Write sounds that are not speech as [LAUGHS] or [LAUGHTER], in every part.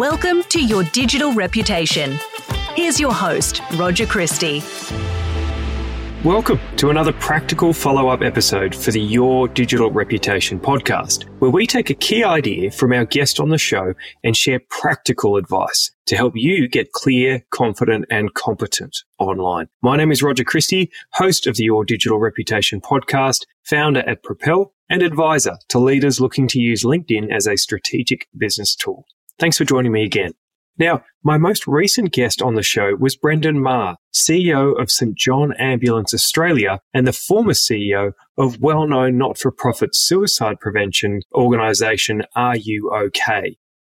Welcome to Your Digital Reputation. Here's your host, Roger Christie. Welcome to another practical follow up episode for the Your Digital Reputation podcast, where we take a key idea from our guest on the show and share practical advice to help you get clear, confident, and competent online. My name is Roger Christie, host of the Your Digital Reputation podcast, founder at Propel, and advisor to leaders looking to use LinkedIn as a strategic business tool. Thanks for joining me again. Now, my most recent guest on the show was Brendan Maher, CEO of St. John Ambulance Australia and the former CEO of well known not for profit suicide prevention organisation R U OK?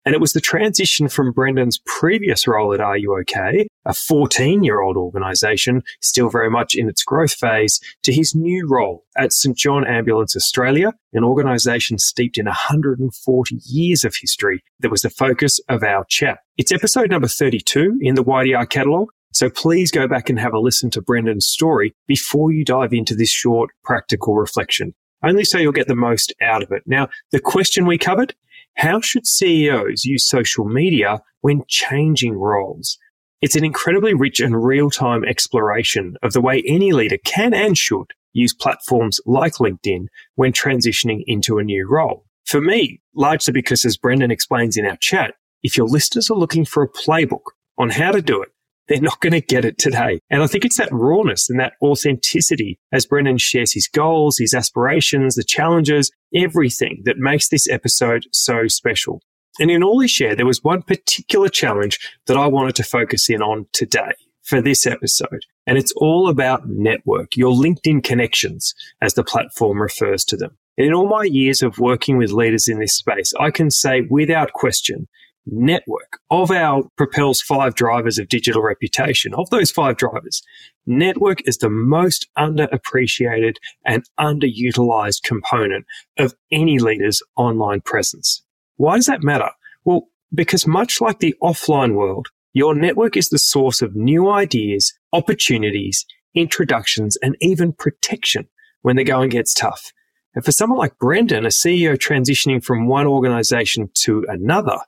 And it was the transition from Brendan's previous role at R U OK, a 14 year old organisation still very much in its growth phase, to his new role at St John Ambulance Australia, an organisation steeped in 140 years of history that was the focus of our chat. It's episode number 32 in the YDR catalogue. So please go back and have a listen to Brendan's story before you dive into this short practical reflection only so you'll get the most out of it. Now, the question we covered how should CEOs use social media when changing roles? It's an incredibly rich and real time exploration of the way any leader can and should use platforms like LinkedIn when transitioning into a new role. For me, largely because as Brendan explains in our chat, if your listeners are looking for a playbook on how to do it, they're not going to get it today. And I think it's that rawness and that authenticity as Brendan shares his goals, his aspirations, the challenges, everything that makes this episode so special. And in all he shared, there was one particular challenge that I wanted to focus in on today for this episode. And it's all about network, your LinkedIn connections, as the platform refers to them. In all my years of working with leaders in this space, I can say without question network of our Propel's five drivers of digital reputation, of those five drivers, network is the most underappreciated and underutilized component of any leader's online presence. Why does that matter? Well, because much like the offline world, your network is the source of new ideas, opportunities, introductions, and even protection when the going gets tough. And for someone like Brendan, a CEO transitioning from one organization to another,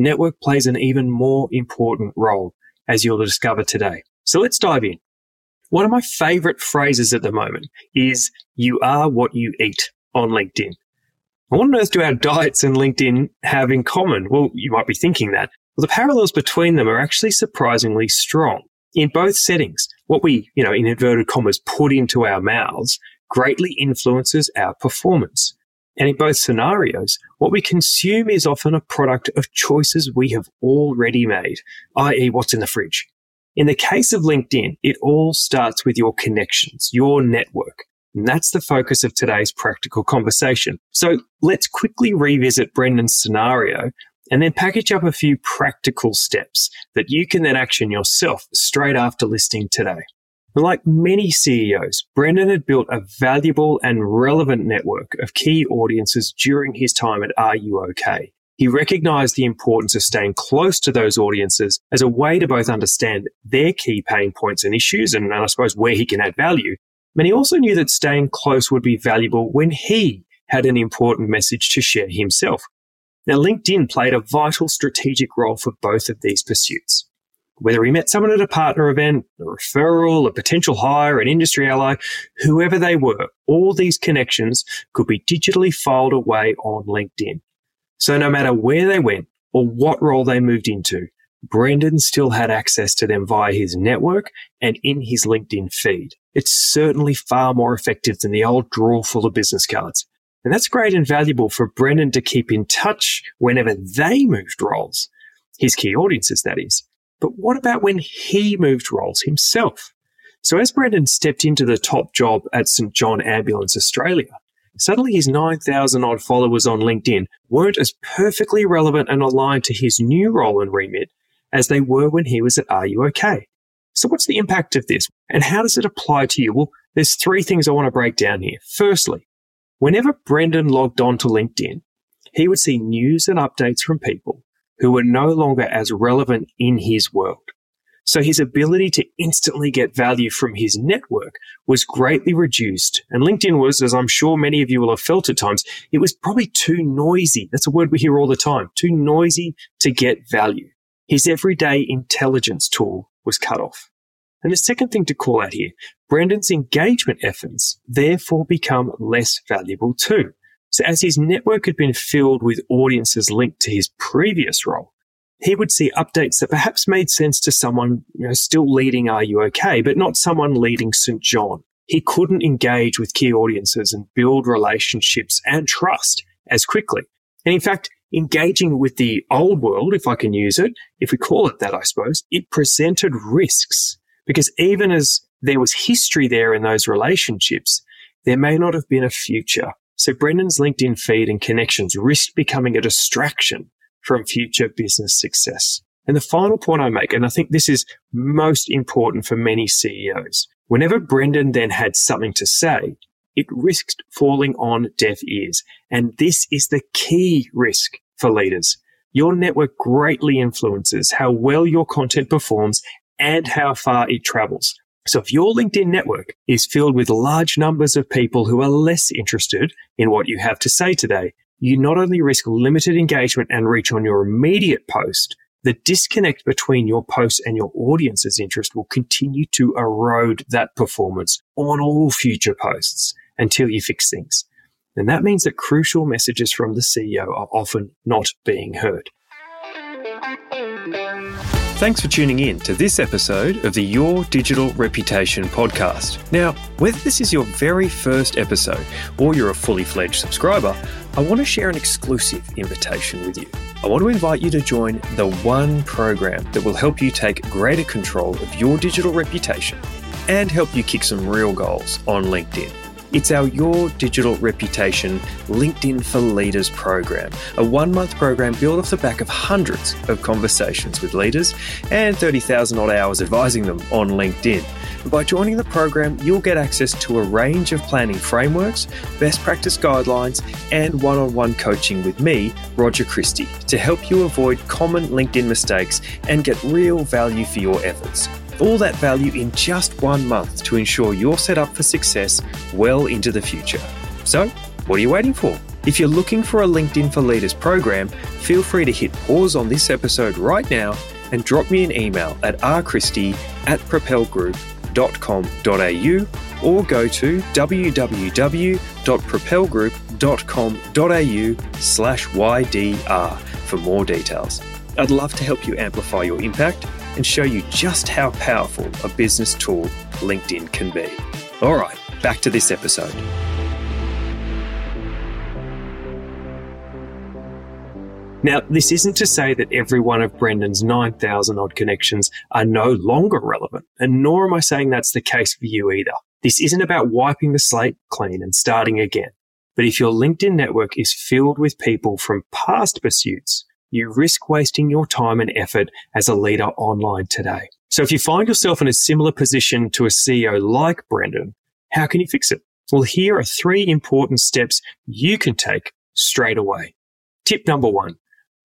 network plays an even more important role, as you'll discover today. So let's dive in. One of my favorite phrases at the moment is you are what you eat on LinkedIn. What on earth do our diets and LinkedIn have in common? Well, you might be thinking that. Well, the parallels between them are actually surprisingly strong. In both settings, what we, you know, in inverted commas, put into our mouths greatly influences our performance. And in both scenarios, what we consume is often a product of choices we have already made, i.e., what's in the fridge. In the case of LinkedIn, it all starts with your connections, your network. And that's the focus of today's practical conversation. So let's quickly revisit Brendan's scenario and then package up a few practical steps that you can then action yourself straight after listening today. Like many CEOs, Brendan had built a valuable and relevant network of key audiences during his time at R U OK? He recognized the importance of staying close to those audiences as a way to both understand their key pain points and issues, and, and I suppose where he can add value. But he also knew that staying close would be valuable when he had an important message to share himself. Now, LinkedIn played a vital strategic role for both of these pursuits whether he met someone at a partner event, a referral, a potential hire, an industry ally, whoever they were, all these connections could be digitally filed away on LinkedIn. So no matter where they went or what role they moved into, Brendan still had access to them via his network and in his LinkedIn feed. It's certainly far more effective than the old drawer full of business cards. And that's great and valuable for Brendan to keep in touch whenever they moved roles. His key audiences, that is. But what about when he moved roles himself? So as Brendan stepped into the top job at St. John Ambulance Australia, suddenly his 9,000 odd followers on LinkedIn weren't as perfectly relevant and aligned to his new role and remit as they were when he was at R U OK? So what's the impact of this and how does it apply to you? Well, there's three things I want to break down here. Firstly, whenever Brendan logged on to LinkedIn, he would see news and updates from people who were no longer as relevant in his world. So his ability to instantly get value from his network was greatly reduced. And LinkedIn was, as I'm sure many of you will have felt at times, it was probably too noisy. That's a word we hear all the time. Too noisy to get value. His everyday intelligence tool was cut off. And the second thing to call out here, Brendan's engagement efforts therefore become less valuable too. So as his network had been filled with audiences linked to his previous role, he would see updates that perhaps made sense to someone you know, still leading R U OK, but not someone leading St. John. He couldn't engage with key audiences and build relationships and trust as quickly. And in fact, engaging with the old world, if I can use it, if we call it that, I suppose, it presented risks because even as there was history there in those relationships, there may not have been a future. So Brendan's LinkedIn feed and connections risked becoming a distraction from future business success. And the final point I make, and I think this is most important for many CEOs, whenever Brendan then had something to say, it risked falling on deaf ears. And this is the key risk for leaders. Your network greatly influences how well your content performs and how far it travels. So if your LinkedIn network is filled with large numbers of people who are less interested in what you have to say today, you not only risk limited engagement and reach on your immediate post, the disconnect between your post and your audience's interest will continue to erode that performance on all future posts until you fix things. And that means that crucial messages from the CEO are often not being heard. Thanks for tuning in to this episode of the Your Digital Reputation podcast. Now, whether this is your very first episode or you're a fully fledged subscriber, I want to share an exclusive invitation with you. I want to invite you to join the one program that will help you take greater control of your digital reputation and help you kick some real goals on LinkedIn. It's our Your Digital Reputation LinkedIn for Leaders program, a one month program built off the back of hundreds of conversations with leaders and 30,000 odd hours advising them on LinkedIn. By joining the program, you'll get access to a range of planning frameworks, best practice guidelines, and one on one coaching with me, Roger Christie, to help you avoid common LinkedIn mistakes and get real value for your efforts all that value in just one month to ensure you're set up for success well into the future. So, what are you waiting for? If you're looking for a LinkedIn for Leaders program, feel free to hit pause on this episode right now and drop me an email at rchristie at propelgroup.com.au or go to www.propelgroup.com.au slash YDR for more details. I'd love to help you amplify your impact and show you just how powerful a business tool LinkedIn can be. All right, back to this episode. Now, this isn't to say that every one of Brendan's 9,000 odd connections are no longer relevant, and nor am I saying that's the case for you either. This isn't about wiping the slate clean and starting again. But if your LinkedIn network is filled with people from past pursuits, you risk wasting your time and effort as a leader online today. So if you find yourself in a similar position to a CEO like Brendan, how can you fix it? Well, here are three important steps you can take straight away. Tip number one,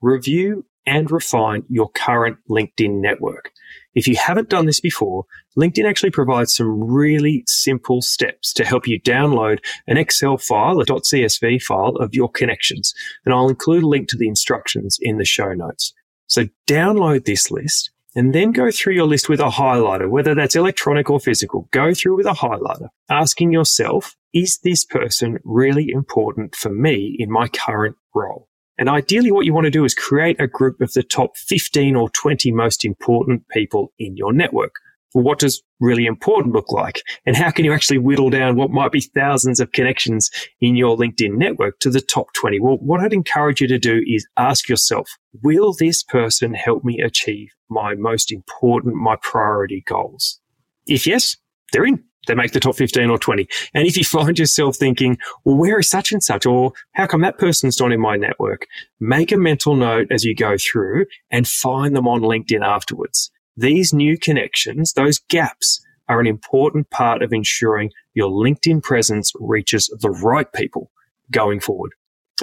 review and refine your current LinkedIn network. If you haven't done this before, LinkedIn actually provides some really simple steps to help you download an Excel file, a .csv file of your connections. And I'll include a link to the instructions in the show notes. So download this list and then go through your list with a highlighter, whether that's electronic or physical. Go through with a highlighter, asking yourself, is this person really important for me in my current role? And ideally, what you want to do is create a group of the top 15 or 20 most important people in your network. What does really important look like? And how can you actually whittle down what might be thousands of connections in your LinkedIn network to the top 20? Well, what I'd encourage you to do is ask yourself, will this person help me achieve my most important, my priority goals? If yes, they're in they make the top 15 or 20. And if you [LAUGHS] find yourself thinking, well, where is such and such? Or how come that person's not in my network? Make a mental note as you go through and find them on LinkedIn afterwards. These new connections, those gaps are an important part of ensuring your LinkedIn presence reaches the right people going forward.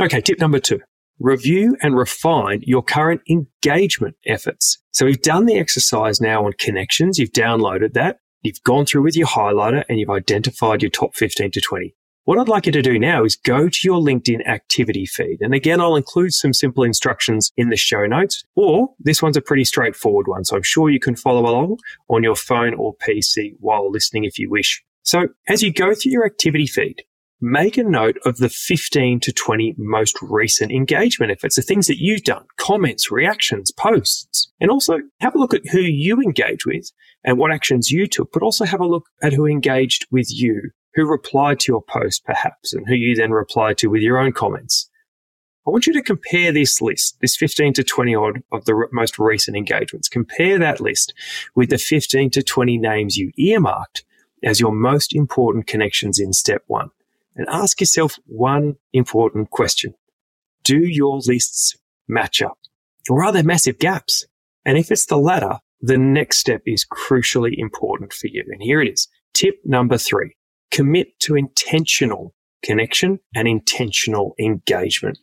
Okay. Tip number two. review and refine your current engagement efforts. So we've done the exercise now on connections. You've downloaded that. You've gone through with your highlighter and you've identified your top 15 to 20. What I'd like you to do now is go to your LinkedIn activity feed. And again, I'll include some simple instructions in the show notes, or this one's a pretty straightforward one. So I'm sure you can follow along on your phone or PC while listening if you wish. So as you go through your activity feed, make a note of the 15 to 20 most recent engagement efforts, the things that you've done, comments, reactions, posts, and also have a look at who you engage with and what actions you took, but also have a look at who engaged with you, who replied to your post perhaps, and who you then replied to with your own comments. I want you to compare this list, this 15 to 20 odd of the most recent engagements. Compare that list with the 15 to 20 names you earmarked as your most important connections in step one and ask yourself one important question. Do your lists match up? Or are there massive gaps? And if it's the latter, the next step is crucially important for you. And here it is. Tip number three. Commit to intentional connection and intentional engagement.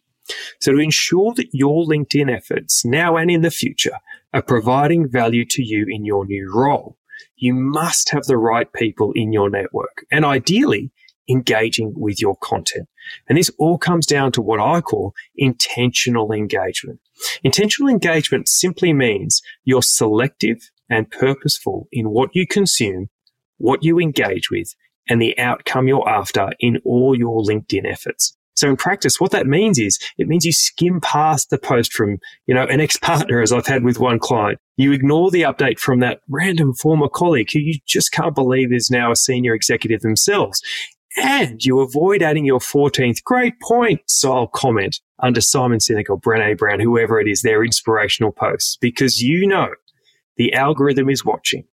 So to ensure that your LinkedIn efforts now and in the future are providing value to you in your new role, you must have the right people in your network. And ideally, engaging with your content. And this all comes down to what I call intentional engagement. Intentional engagement simply means you're selective and purposeful in what you consume, what you engage with, and the outcome you're after in all your LinkedIn efforts. So in practice, what that means is it means you skim past the post from, you know, an ex-partner as I've had with one client. You ignore the update from that random former colleague who you just can't believe is now a senior executive themselves and you avoid adding your 14th great point style comment under Simon Sinek or Brene Brown, whoever it is, their inspirational posts, because you know the algorithm is watching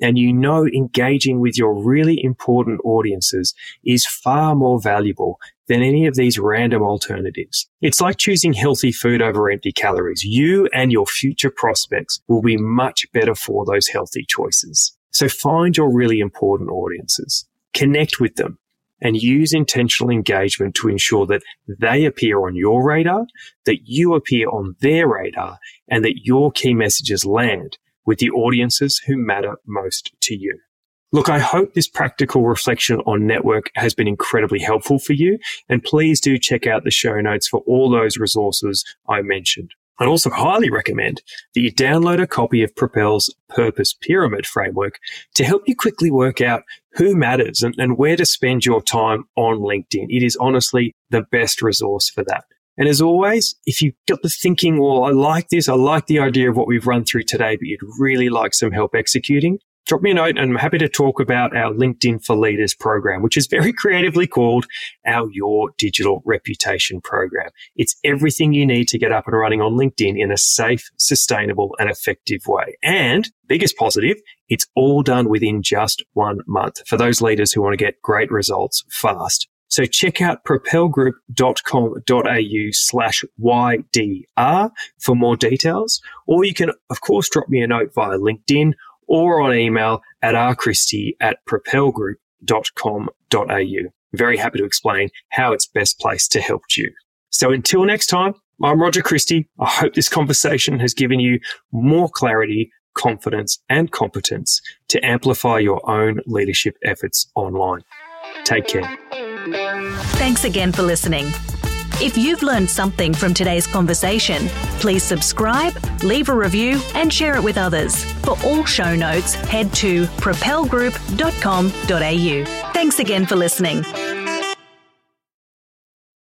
and you know engaging with your really important audiences is far more valuable than any of these random alternatives. It's like choosing healthy food over empty calories. You and your future prospects will be much better for those healthy choices. So find your really important audiences, connect with them, and use intentional engagement to ensure that they appear on your radar, that you appear on their radar, and that your key messages land with the audiences who matter most to you. Look, I hope this practical reflection on network has been incredibly helpful for you. And please do check out the show notes for all those resources I mentioned. I'd also highly recommend that you download a copy of Propel's Purpose Pyramid Framework to help you quickly work out who matters and, and where to spend your time on LinkedIn. It is honestly the best resource for that. And as always, if you've got the thinking, well, I like this, I like the idea of what we've run through today, but you'd really like some help executing, drop me a note and I'm happy to talk about our LinkedIn for Leaders program, which is very [LAUGHS] creatively called our Your Digital Reputation program. It's everything you need to get up and running on LinkedIn in a safe, sustainable and effective way. And biggest positive, it's all done within just one month for those leaders who want to get great results fast. So check out propelgroup.com.au slash YDR for more details, or you can, of course, drop me a note via LinkedIn or on email at rchristie at propelgroup.com.au. Very happy to explain how it's best placed to help you. So until next time, I'm Roger Christie. I hope this conversation has given you more clarity, confidence, and competence to amplify your own leadership efforts online. Take care. Thanks again for listening. If you've learned something from today's conversation, please subscribe, leave a review, and share it with others. For all show notes, head to propelgroup.com.au. Thanks again for listening.